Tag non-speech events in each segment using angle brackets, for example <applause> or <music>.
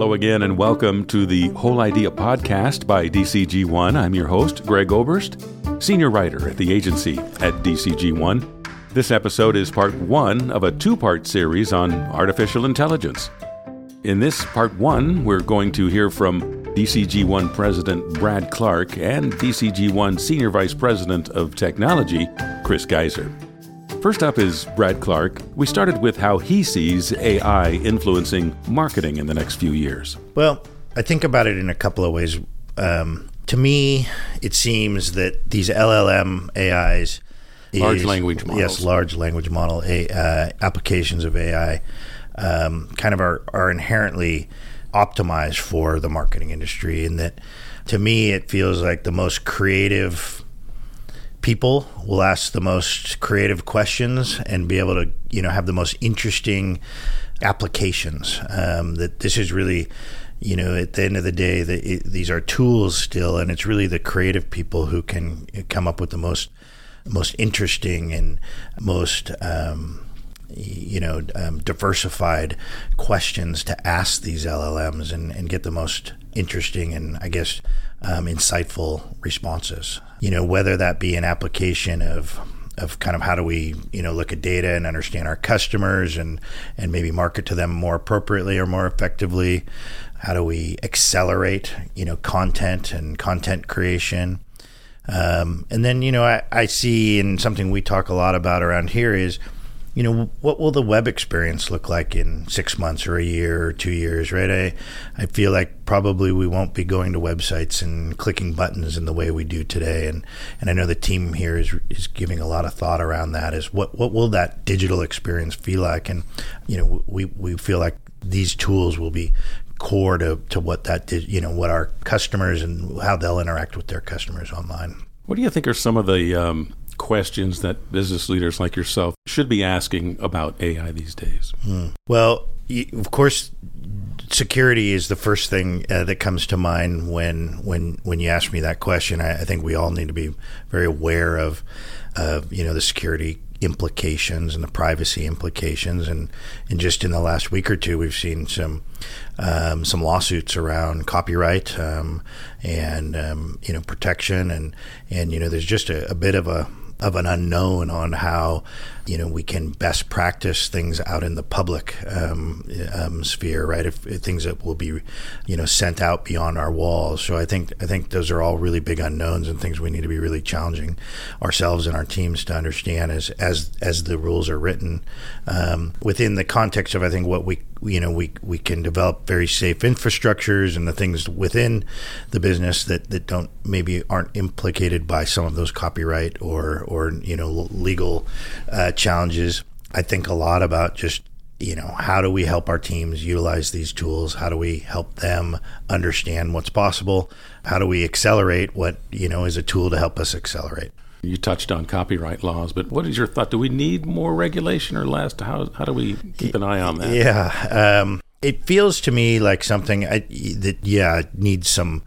Hello again, and welcome to the Whole Idea podcast by DCG ONE. I'm your host, Greg Oberst, senior writer at the agency at DCG ONE. This episode is part one of a two part series on artificial intelligence. In this part one, we're going to hear from DCG ONE President Brad Clarke and DCG ONE Senior Vice President of Technology, Chris Geiser. First up is Brad Clarke. We started with how he sees AI influencing marketing in the next few years. Well, I think about it in a couple of ways. Um, to me, it seems that these LLM AIs, large is, language models, yes, large language model uh, applications of AI, um, kind of are, are inherently optimized for the marketing industry. And that, to me, it feels like the most creative people will ask the most creative questions and be able to you know have the most interesting applications. Um, that this is really you know at the end of the day the, it, these are tools still and it's really the creative people who can come up with the most most interesting and most um, you know um, diversified questions to ask these LLMs and, and get the most interesting and I guess um, insightful responses. You know, whether that be an application of of kind of how do we you know look at data and understand our customers and and maybe market to them more appropriately or more effectively. How do we accelerate you know content and content creation? Um, and then you know I, I see and something we talk a lot about around here is you know, what will the web experience look like in six months or a year or two years, right? I, I feel like probably we won't be going to websites and clicking buttons in the way we do today. And, and I know the team here is, is giving a lot of thought around that is what, what will that digital experience feel like? And, you know, we, we feel like these tools will be core to, to what that did, you know, what our customers and how they'll interact with their customers online. What do you think are some of the um, questions that business leaders like yourself should be asking about AI these days? Hmm. Well, of course, security is the first thing uh, that comes to mind when when when you ask me that question. I, I think we all need to be very aware of of you know the security implications and the privacy implications and and just in the last week or two we've seen some um, some lawsuits around copyright um, and um, you know protection and and you know there's just a, a bit of a of an unknown on how you know we can best practice things out in the public um, um, sphere, right? If, if, things that will be you know sent out beyond our walls. So I think I think those are all really big unknowns and things we need to be really challenging ourselves and our teams to understand as as as the rules are written um, within the context of I think what we you know we we can develop very safe infrastructures and the things within the business that that don't maybe aren't implicated by some of those copyright or or you know legal uh, challenges. I think a lot about just you know how do we help our teams utilize these tools? How do we help them understand what's possible? How do we accelerate what you know is a tool to help us accelerate you touched on copyright laws but what is your thought do we need more regulation or less how, how do we keep an eye on that yeah um, it feels to me like something I, that yeah needs some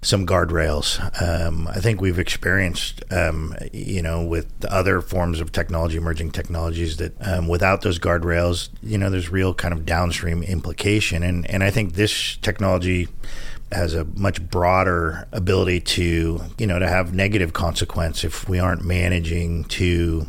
some guardrails. Um, I think we've experienced, um, you know, with other forms of technology, emerging technologies, that um, without those guardrails, you know, there's real kind of downstream implication. And and I think this technology has a much broader ability to, you know, to have negative consequence if we aren't managing to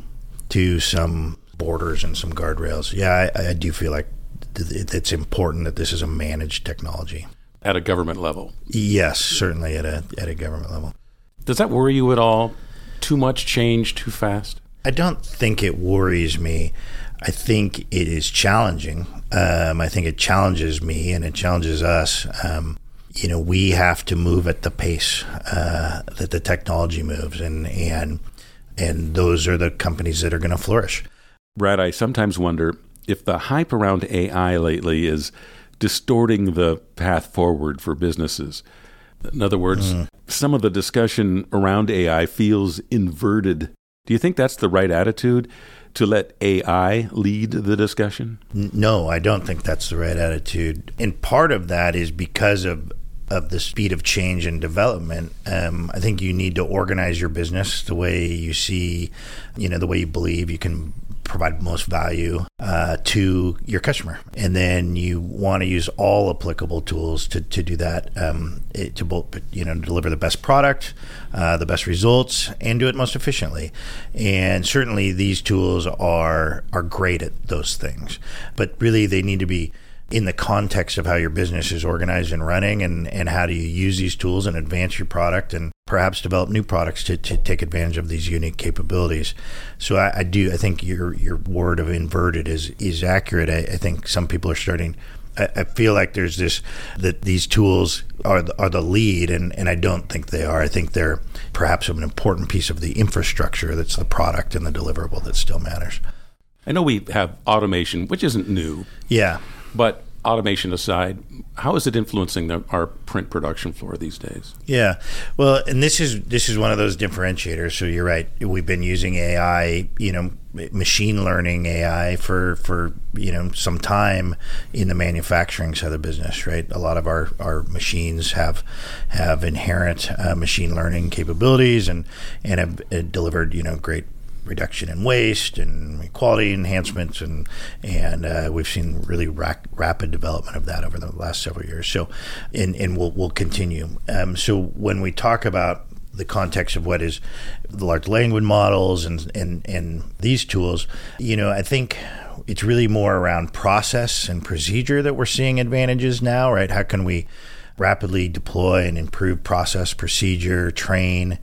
to some borders and some guardrails. Yeah, I, I do feel like it's important that this is a managed technology at a government level. Yes, certainly at a at a government level. Does that worry you at all? Too much change too fast? I don't think it worries me. I think it is challenging. Um, I think it challenges me and it challenges us. Um, you know, we have to move at the pace uh, that the technology moves, and and and those are the companies that are going to flourish. Brad, I sometimes wonder if the hype around AI lately is distorting the path forward for businesses. In other words, mm. some of the discussion around AI feels inverted. Do you think that's the right attitude to let AI lead the discussion? No, I don't think that's the right attitude. And part of that is because of of the speed of change and development. Um, I think you need to organize your business the way you see, you know, the way you believe you can provide most value uh, to your customer. And then you want to use all applicable tools to, to do that, um, it, to both, you know, deliver the best product, uh, the best results, and do it most efficiently. And certainly these tools are, are great at those things, but really they need to be in the context of how your business is organized and running and, and how do you use these tools and advance your product and perhaps develop new products to, to take advantage of these unique capabilities. So I, I do I think your your word of inverted is is accurate. I, I think some people are starting I, feel like there's this that these tools are the, are the lead, and, and I don't think they are. I think they're perhaps an important piece of the infrastructure that's the product and the deliverable that still matters. I know we have automation, which isn't new. Yeah. But automation aside, how is it influencing the, our print production floor these days? Yeah, well, and this is this is one of those differentiators. So you're right. We've been using AI, you know, machine learning AI for for you know some time in the manufacturing side of the business. Right, a lot of our our machines have have inherent uh, machine learning capabilities and and have uh, delivered you know great reduction in waste and quality enhancements, and and uh, we've seen really rapid development of that over the last several years. So, and and we'll we'll continue. Um, so when we talk about the context of what is the large language models and and and these tools, you know, I think it's really more around process and procedure that we're seeing advantages now, right? How can we rapidly deploy and improve process, procedure, train?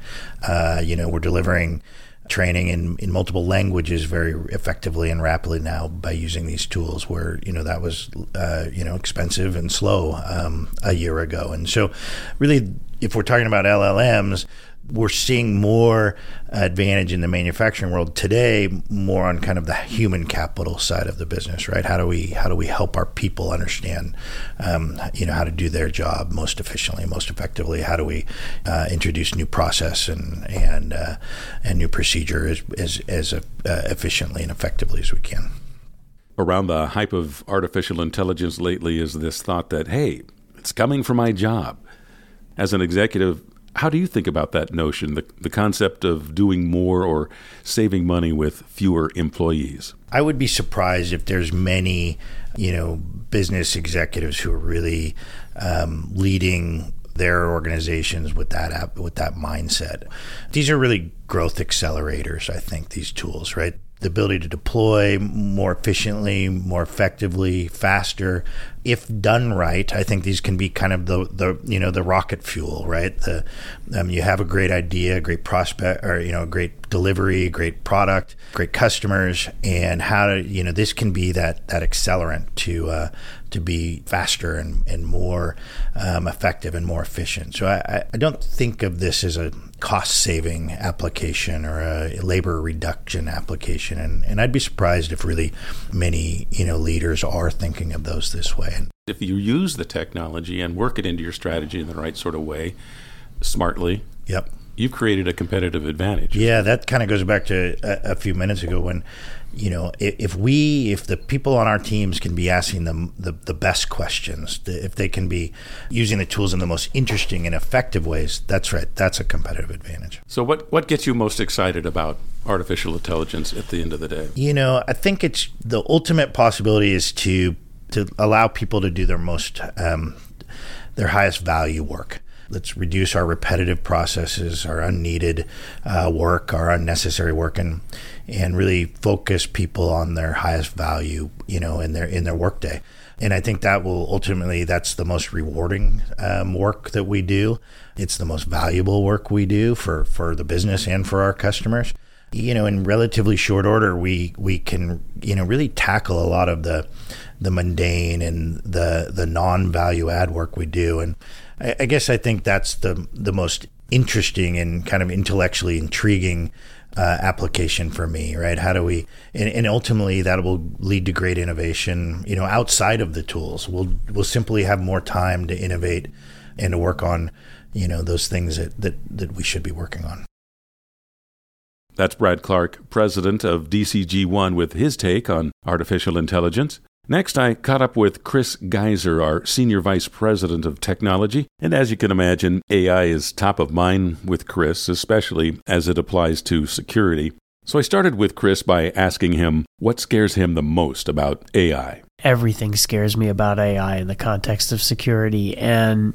Uh, you know, we're delivering training in, in multiple languages very effectively and rapidly now by using these tools where you know that was uh, you know expensive and slow um, a year ago. And so really if we're talking about LLMs we're seeing more advantage in the manufacturing world today more on kind of the human capital side of the business right? How do we how do we help our people understand um, you know how to do their job most efficiently most effectively? How do we uh, introduce new process and and uh, and new procedure as as, as uh, efficiently and effectively as we can? Around the hype of artificial intelligence lately is this thought that hey it's coming for my job. As an executive how do you think about that notion, the, the concept of doing more or saving money with fewer employees? I would be surprised if there's many, you know, business executives who are really um, leading their organizations with that app, with that mindset. These are really growth accelerators. I think these tools, right? The ability to deploy more efficiently, more effectively, faster, if done right, I think these can be kind of the, the you know the rocket fuel, right? The um, you have a great idea, great prospect, or you know, great delivery, great product, great customers, and how to you know this can be that that accelerant to uh, to be faster and, and more um, effective and more efficient. So I, I don't think of this as a cost saving application or a labor reduction application, and and I'd be surprised if really many you know leaders are thinking of those this way. If you use the technology and work it into your strategy in the right sort of way, smartly, yep, you've created a competitive advantage. Yeah, that kind of goes back to a, a, few minutes ago when, you know, if, if, we, if the people on our teams can be asking them the, the best questions, if they can be using the tools in the most interesting and effective ways, that's right. That's a competitive advantage. So, what what gets you most excited about artificial intelligence at the end of the day? You know, I think it's the ultimate possibility is to to allow people to do their most um, their highest value work. Let's reduce our repetitive processes, our unneeded uh, work, our unnecessary work, and and really focus people on their highest value, you know, in their in their workday. And I think that will ultimately that's the most rewarding um, work that we do. It's the most valuable work we do for for the business and for our customers you know, in relatively short order, we we can you know really tackle a lot of the the mundane and the the non value add work we do. And I, I, guess I think that's the the most interesting and kind of intellectually intriguing uh, application for me, right? How do we, and, and, ultimately that will lead to great innovation, you know, outside of the tools. We'll we'll simply have more time to innovate and to work on, you know, those things that that, that we should be working on. That's Brad Clarke, president of DCG One, with his take on artificial intelligence. Next, I caught up with Chris Geiser, our Senior Vice President of Technology. And as you can imagine, AI is top of mind with Chris, especially as it applies to security. So I started with Chris by asking him what scares him the most about AI. Everything scares me about AI in the context of security, and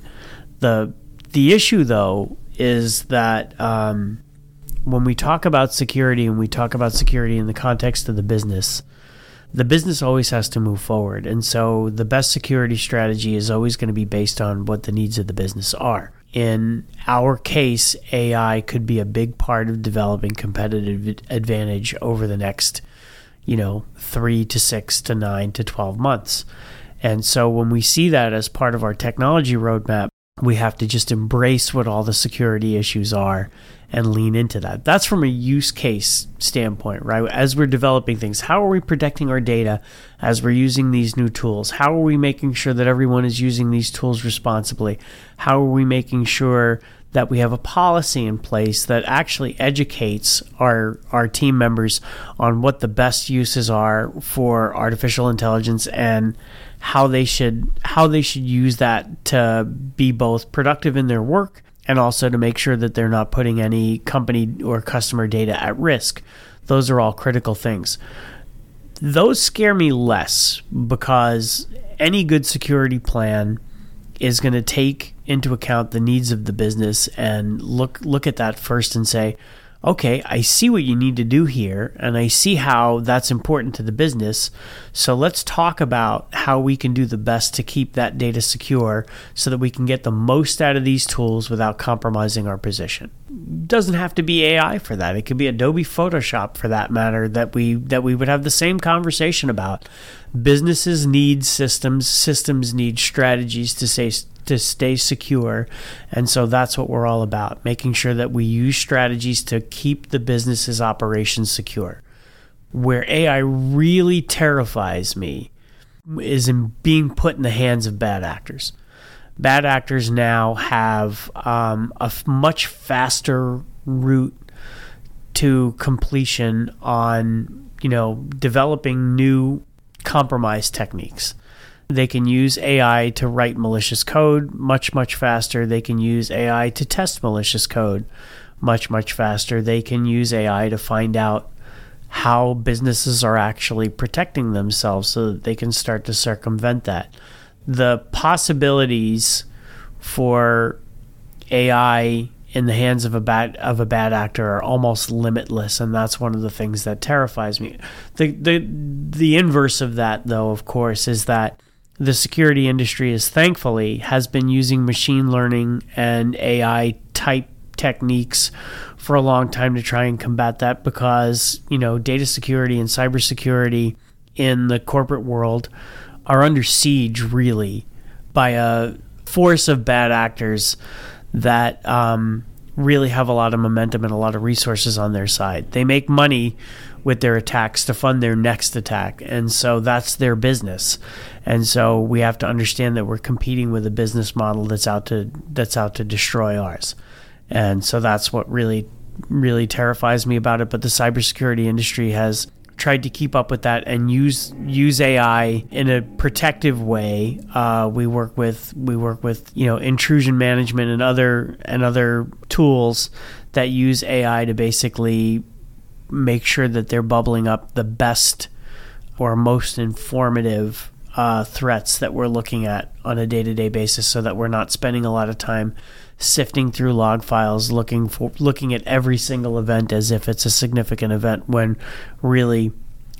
the the issue though is that um, when we talk about security and we talk about security in the context of the business, the business always has to move forward. And so the best security strategy is always going to be based on what the needs of the business are. In our case, AI could be a big part of developing competitive advantage over the next, you know, three to six to nine to 12 months. And so when we see that as part of our technology roadmap, we have to just embrace what all the security issues are and lean into that. That's from a use case standpoint, right? As we're developing things, how are we protecting our data as we're using these new tools? How are we making sure that everyone is using these tools responsibly? How are we making sure that we have a policy in place that actually educates our our team members on what the best uses are for artificial intelligence and how they should how they should use that to be both productive in their work and also to make sure that they're not putting any company or customer data at risk. Those are all critical things. Those scare me less because any good security plan is going to take into account the needs of the business and look look at that first and say, okay, I see what you need to do here, and I see how that's important to the business. So let's talk about how we can do the best to keep that data secure so that we can get the most out of these tools without compromising our position. Doesn't have to be AI for that. It could be Adobe Photoshop for that matter that we that we would have the same conversation about. Businesses need systems, systems need strategies to say to stay secure. And so that's what we're all about, making sure that we use strategies to keep the business's operations secure. Where AI really terrifies me is in being put in the hands of bad actors. Bad actors now have um, a f- much faster route to completion on, you know, developing new compromise techniques. They can use AI to write malicious code much, much faster. They can use AI to test malicious code much, much faster. They can use AI to find out how businesses are actually protecting themselves so that they can start to circumvent that. The possibilities for AI in the hands of a bad of a bad actor are almost limitless, and that's one of the things that terrifies me. The the the inverse of that, though, of course, is that the security industry is thankfully has been using machine learning and AI type techniques for a long time to try and combat that because, you know, data security and cybersecurity in the corporate world are under siege really by a force of bad actors that um, really have a lot of momentum and a lot of resources on their side. They make money with their attacks to fund their next attack. And so that's their business. And so we have to understand that we're competing with a business model that's out to that's out to destroy ours. And so that's what really really terrifies me about it. But the cybersecurity industry has tried to keep up with that and use use AI in a protective way. Uh, we work with we work with you know intrusion management and other and other tools that use AI to basically make sure that they're bubbling up the best or most informative uh, threats that we're looking at on a day to day basis so that we're not spending a lot of time sifting through log files looking for looking at every single event as if it's a significant event when really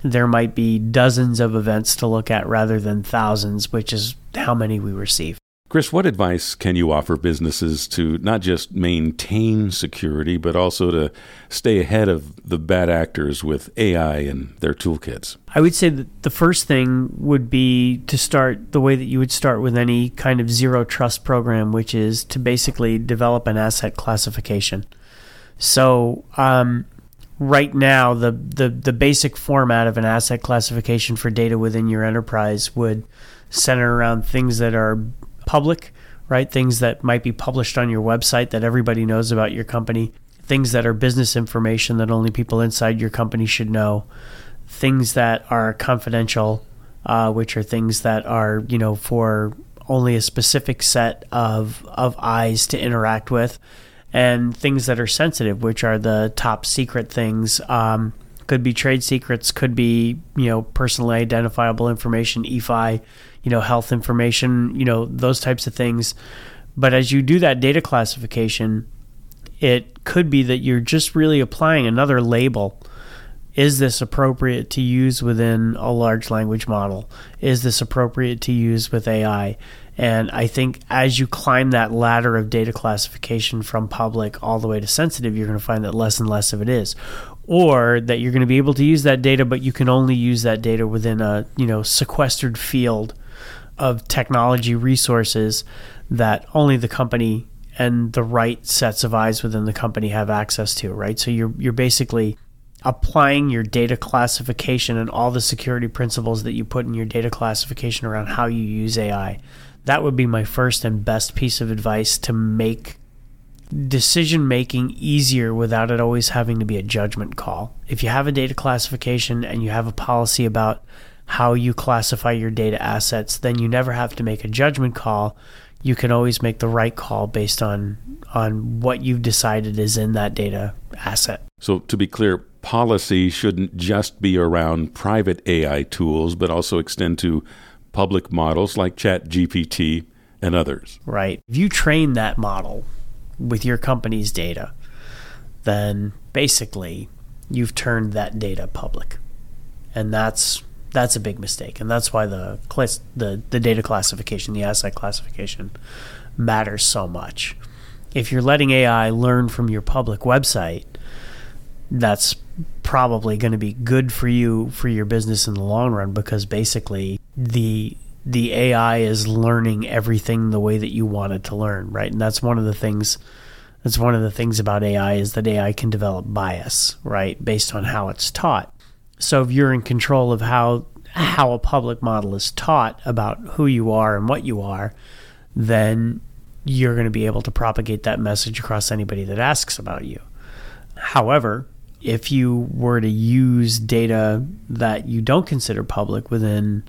there might be dozens of events to look at rather than thousands which is how many we receive Chris, what advice can you offer businesses to not just maintain security, but also to stay ahead of the bad actors with AI and their toolkits? I would say that the first thing would be to start the way that you would start with any kind of zero trust program, which is to basically develop an asset classification. So, um, right now, the, the, the basic format of an asset classification for data within your enterprise would center around things that are public, right? Things that might be published on your website that everybody knows about your company, things that are business information that only people inside your company should know, things that are confidential, uh, which are things that are, you know, for only a specific set of, of eyes to interact with, and things that are sensitive, which are the top secret things. Um, could be trade secrets, could be you know personally identifiable information, EFI, you know health information, you know those types of things. But as you do that data classification, it could be that you're just really applying another label. Is this appropriate to use within a large language model? Is this appropriate to use with AI? And I think as you climb that ladder of data classification from public all the way to sensitive, you're going to find that less and less of it is. Or that you're going to be able to use that data, but you can only use that data within a you know sequestered field of technology resources that only the company and the right sets of eyes within the company have access to, right? So you're you're basically applying your data classification and all the security principles that you put in your data classification around how you use AI. That would be my first and best piece of advice to make decision making easier without it always having to be a judgment call. If you have a data classification and you have a policy about how you classify your data assets, then you never have to make a judgment call you can always make the right call based on on what you've decided is in that data asset. So to be clear, policy shouldn't just be around private AI tools, but also extend to public models like ChatGPT and others. Right. If you train that model with your company's data, then basically you've turned that data public. And that's that's a big mistake, and that's why the class, the the data classification, the asset classification, matters so much. If you're letting AI learn from your public website, that's probably going to be good for you for your business in the long run because basically the the AI is learning everything the way that you want it to learn, right? And that's one of the things that's one of the things about AI is that AI can develop bias, right, based on how it's taught. So if you're in control of how how a public model is taught about who you are and what you are, then you're going to be able to propagate that message across anybody that asks about you. However, if you were to use data that you don't consider public within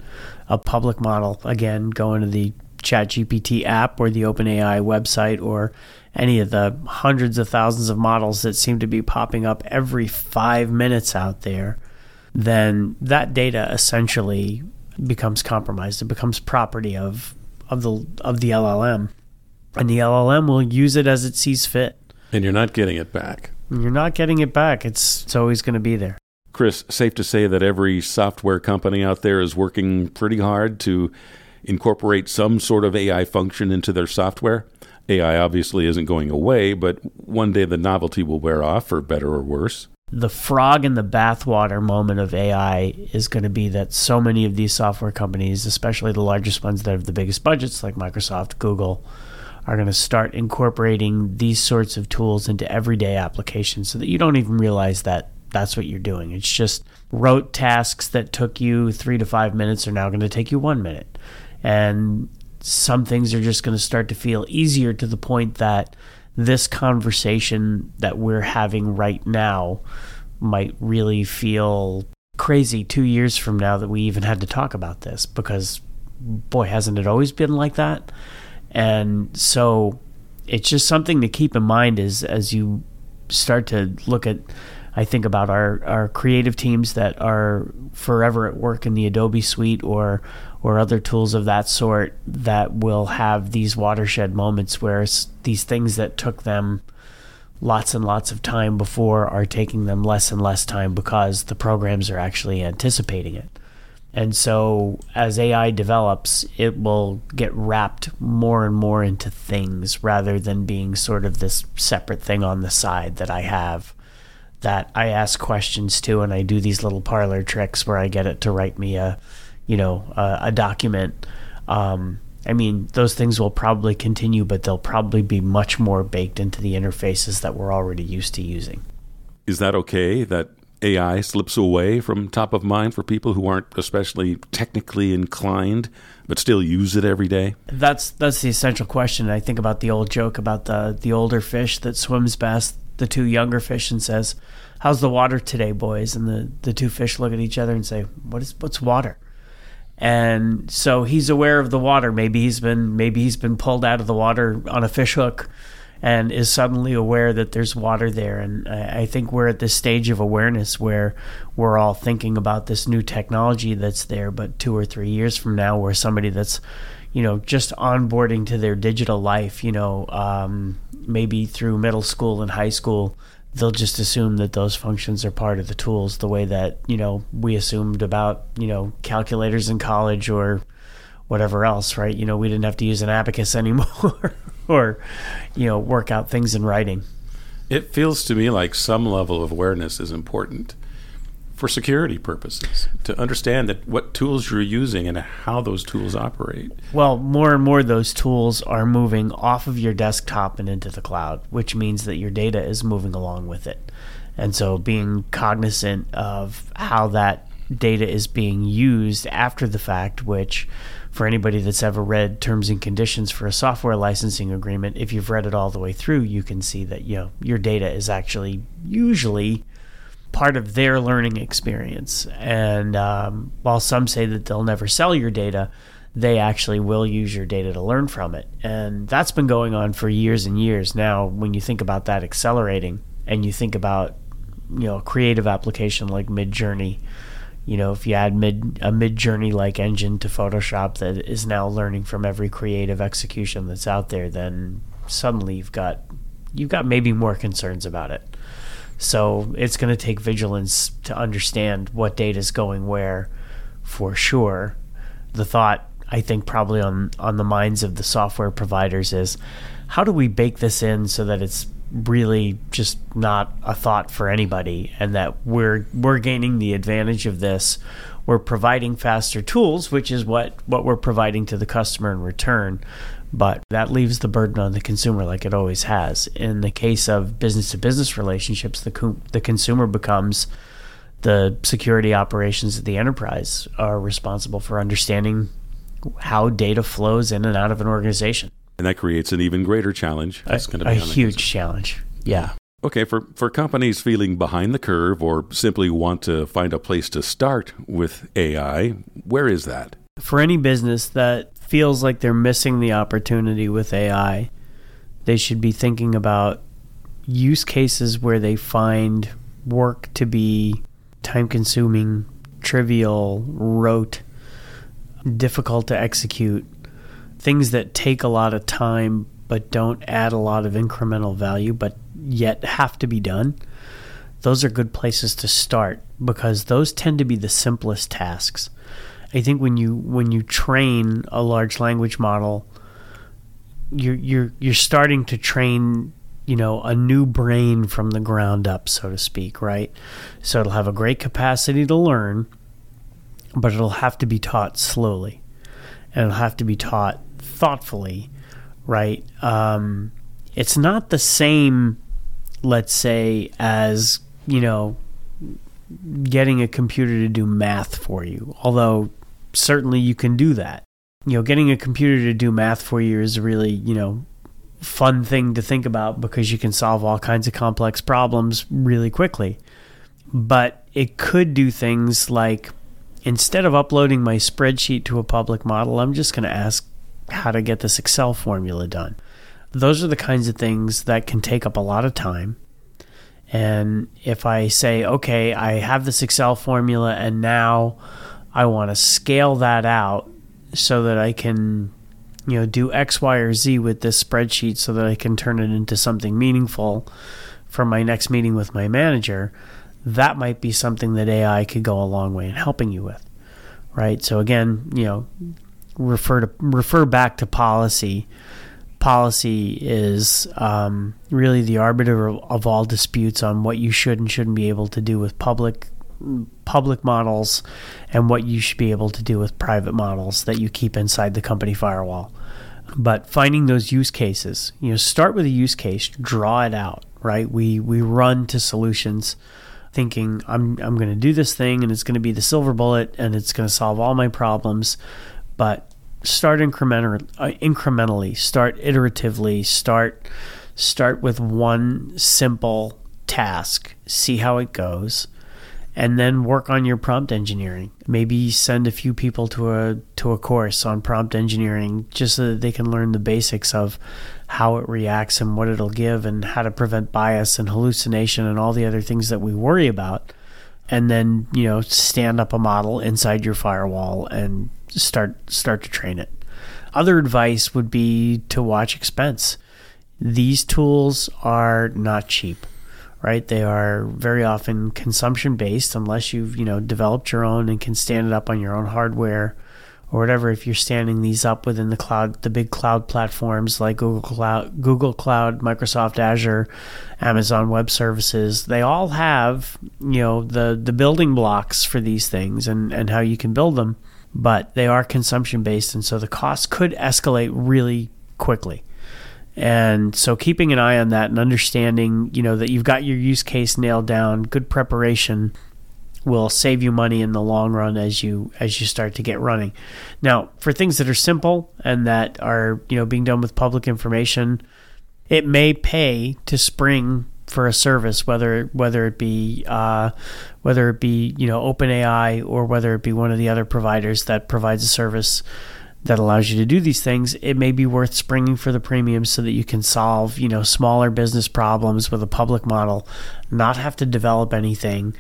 a public model, again, go into the ChatGPT app or the OpenAI website or any of the hundreds of thousands of models that seem to be popping up every five minutes out there then that data essentially becomes compromised. It becomes property of of the of the LLM, and the LLM will use it as it sees fit. And you're not getting it back. You're not getting it back. It's it's always going to be there. Chris, safe to say that every software company out there is working pretty hard to incorporate some sort of AI function into their software. AI obviously isn't going away, but one day the novelty will wear off, for better or worse the frog in the bathwater moment of AI is going to be that so many of these software companies, especially the largest ones that have the biggest budgets like Microsoft, Google, are going to start incorporating these sorts of tools into everyday applications so that you don't even realize that that's what you're doing. It's just rote tasks that took you three to five minutes are now going to take you one minute. And some things are just going to start to feel easier to the point that this conversation that we're having right now might really feel crazy two years from now that we even had to talk about this because boy hasn't it always been like that? And so it's just something to keep in mind as as you start to look at I think about our, our creative teams that are forever at work in the Adobe suite or or other tools of that sort that will have these watershed moments where these things that took them lots and lots of time before are taking them less and less time because the programs are actually anticipating it. And so as AI develops, it will get wrapped more and more into things rather than being sort of this separate thing on the side that I have that I ask questions to and I do these little parlor tricks where I get it to write me a you know, uh, a document. Um, I mean, those things will probably continue, but they'll probably be much more baked into the interfaces that we're already used to using. Is that okay that AI slips away from top of mind for people who aren't especially technically inclined but still use it every day? That's that's the essential question. I think about the old joke about the the older fish that swims past the two younger fish and says, "How's the water today, boys?" And the the two fish look at each other and say, "What is what's water?" And so he's aware of the water. Maybe he's been maybe he's been pulled out of the water on a fish hook, and is suddenly aware that there's water there. And I, I think we're at this stage of awareness where we're all thinking about this new technology that's there, but two or three years from now, where somebody that's you know, just onboarding to their digital life, you know, um, maybe through middle school and high school, they'll just assume that those functions are part of the tools the way that, you know, we assumed about, you know, calculators in college or whatever else, right? You know, we didn't have to use an abacus <laughs> anymore or, you know, work out things in writing. It feels to me like some level of awareness is important for security purposes to understand that what tools you're using and how those tools operate. Well, more and more those tools are moving off of your desktop and into the cloud, which means that your data is moving along with it. And so being cognizant of how that data is being used after the fact, which for anybody that's ever read terms and conditions for a software licensing agreement, if you've read it all the way through, you can see that you know your data is actually usually part of their learning experience. And um, while some say that they'll never sell your data, they actually will use your data to learn from it. And that's been going on for years and years. Now, when you think about that accelerating and you think about, you know, a creative application like Midjourney, you know, if you add mid a Midjourney like engine to Photoshop that is now learning from every creative execution that's out there, then suddenly you've got you've got maybe more concerns about it. So it's going to take vigilance to understand what data is going where for sure. The thought, I think, probably on, on the minds of the software providers is how do we bake this in so that it's really just not a thought for anybody and that we're we're gaining the advantage of this we're providing faster tools which is what what we're providing to the customer in return but that leaves the burden on the consumer like it always has. In the case of business to business relationships, the, co- the consumer becomes the security operations of the enterprise are responsible for understanding how data flows in and out of an organization. And that creates an even greater challenge. That's going to be a huge challenge. Yeah. Okay, for, for companies feeling behind the curve or simply want to find a place to start with AI, where is that? For any business that feels like they're missing the opportunity with AI. They should be thinking about use cases where they find work to be time consuming, trivial, rote, difficult to execute, things that take a lot of time but don't add a lot of incremental value but yet have to be done. Those are good places to start because those tend to be the simplest tasks. I think when you when you train a large language model, you're you're you're starting to train you know a new brain from the ground up, so to speak, right? So it'll have a great capacity to learn, but it'll have to be taught slowly, and it'll have to be taught thoughtfully, right? Um, it's not the same, let's say, as you know getting a computer to do math for you. Although certainly you can do that. You know, getting a computer to do math for you is really, you know, fun thing to think about because you can solve all kinds of complex problems really quickly. But it could do things like instead of uploading my spreadsheet to a public model, I'm just going to ask how to get this Excel formula done. Those are the kinds of things that can take up a lot of time. And if I say, okay, I have this Excel formula and now I want to scale that out so that I can, you know, do X, Y, or Z with this spreadsheet so that I can turn it into something meaningful for my next meeting with my manager. That might be something that AI could go a long way in helping you with, right? So again, you know, refer to refer back to policy. Policy is um, really the arbiter of, of all disputes on what you should and shouldn't be able to do with public public models and what you should be able to do with private models that you keep inside the company firewall. But finding those use cases, you know, start with a use case, draw it out, right? We we run to solutions thinking I'm I'm going to do this thing and it's going to be the silver bullet and it's going to solve all my problems, but start incremental, uh, incrementally, start iteratively, start start with one simple task, see how it goes and then work on your prompt engineering. Maybe send a few people to a to a course on prompt engineering just so that they can learn the basics of how it reacts and what it'll give and how to prevent bias and hallucination and all the other things that we worry about. And then, you know, stand up a model inside your firewall and start start to train it. Other advice would be to watch expense. These tools are not cheap right? They are very often consumption based unless you've, you know, developed your own and can stand it up on your own hardware or whatever. If you're standing these up within the cloud, the big cloud platforms like Google Cloud, Google Cloud, Microsoft Azure, Amazon Web Services, they all have, you know, the, the building blocks for these things and, and how you can build them, but they are consumption based. And so the cost could escalate really quickly. And so keeping an eye on that and understanding, you know, that you've got your use case nailed down, good preparation will save you money in the long run as you as you start to get running. Now, for things that are simple and that are, you know, being done with public information, it may pay to spring for a service, whether whether it be uh, whether it be you know OpenAI or whether it be one of the other providers that provides a service that allows you to do these things, it may be worth springing for the premium so that you can solve, you know, smaller business problems with a public model, not have to develop anything.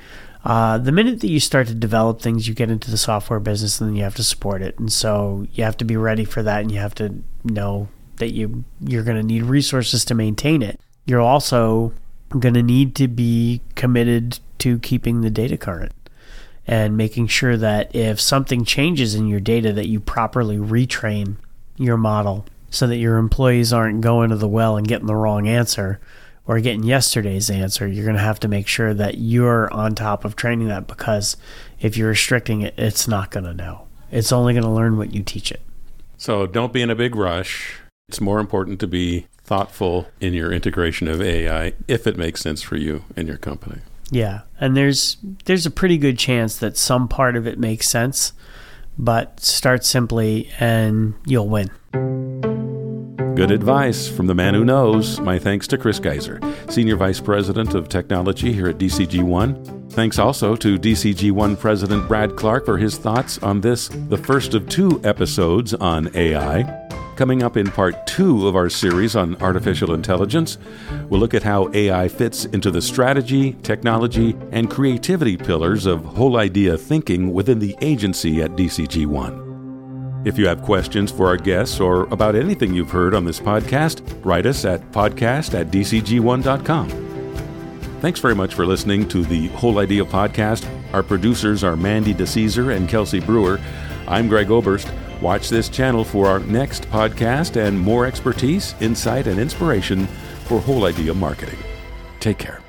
Uh, the minute that you start to develop things, you get into the software business and then you have to support it. And so you have to be ready for that and you have to know that you you're going to need resources to maintain it. You're also going to need to be committed to keeping the data current and making sure that if something changes in your data that you properly retrain your model so that your employees aren't going to the well and getting the wrong answer or getting yesterday's answer. You're going to have to make sure that you're on top of training that because if you're restricting it it's not going to know. It's only going to learn what you teach it. So don't be in a big rush. It's more important to be thoughtful in your integration of ai if it makes sense for you and your company yeah, and there's there's a pretty good chance that some part of it makes sense, but start simply and you'll win. Good advice from the man who knows. My thanks to Chris Geiser, Senior Vice President of Technology here at DCG One. Thanks also to DCG One President Brad Clarke for his thoughts on this, the first of two episodes on AI. Coming up in part two of our series on artificial intelligence, we'll look at how AI fits into the strategy, technology, and creativity pillars of whole idea thinking within the agency at DCG One. If you have questions for our guests or about anything you've heard on this podcast, write us at podcast at dcgone.com. Thanks very much for listening to the Whole Idea podcast. Our producers are Mandy DeCesar and Kelsey Brewer. I'm Greg Oberst. Watch this channel for our next podcast and more expertise, insight, and inspiration for whole idea marketing. Take care.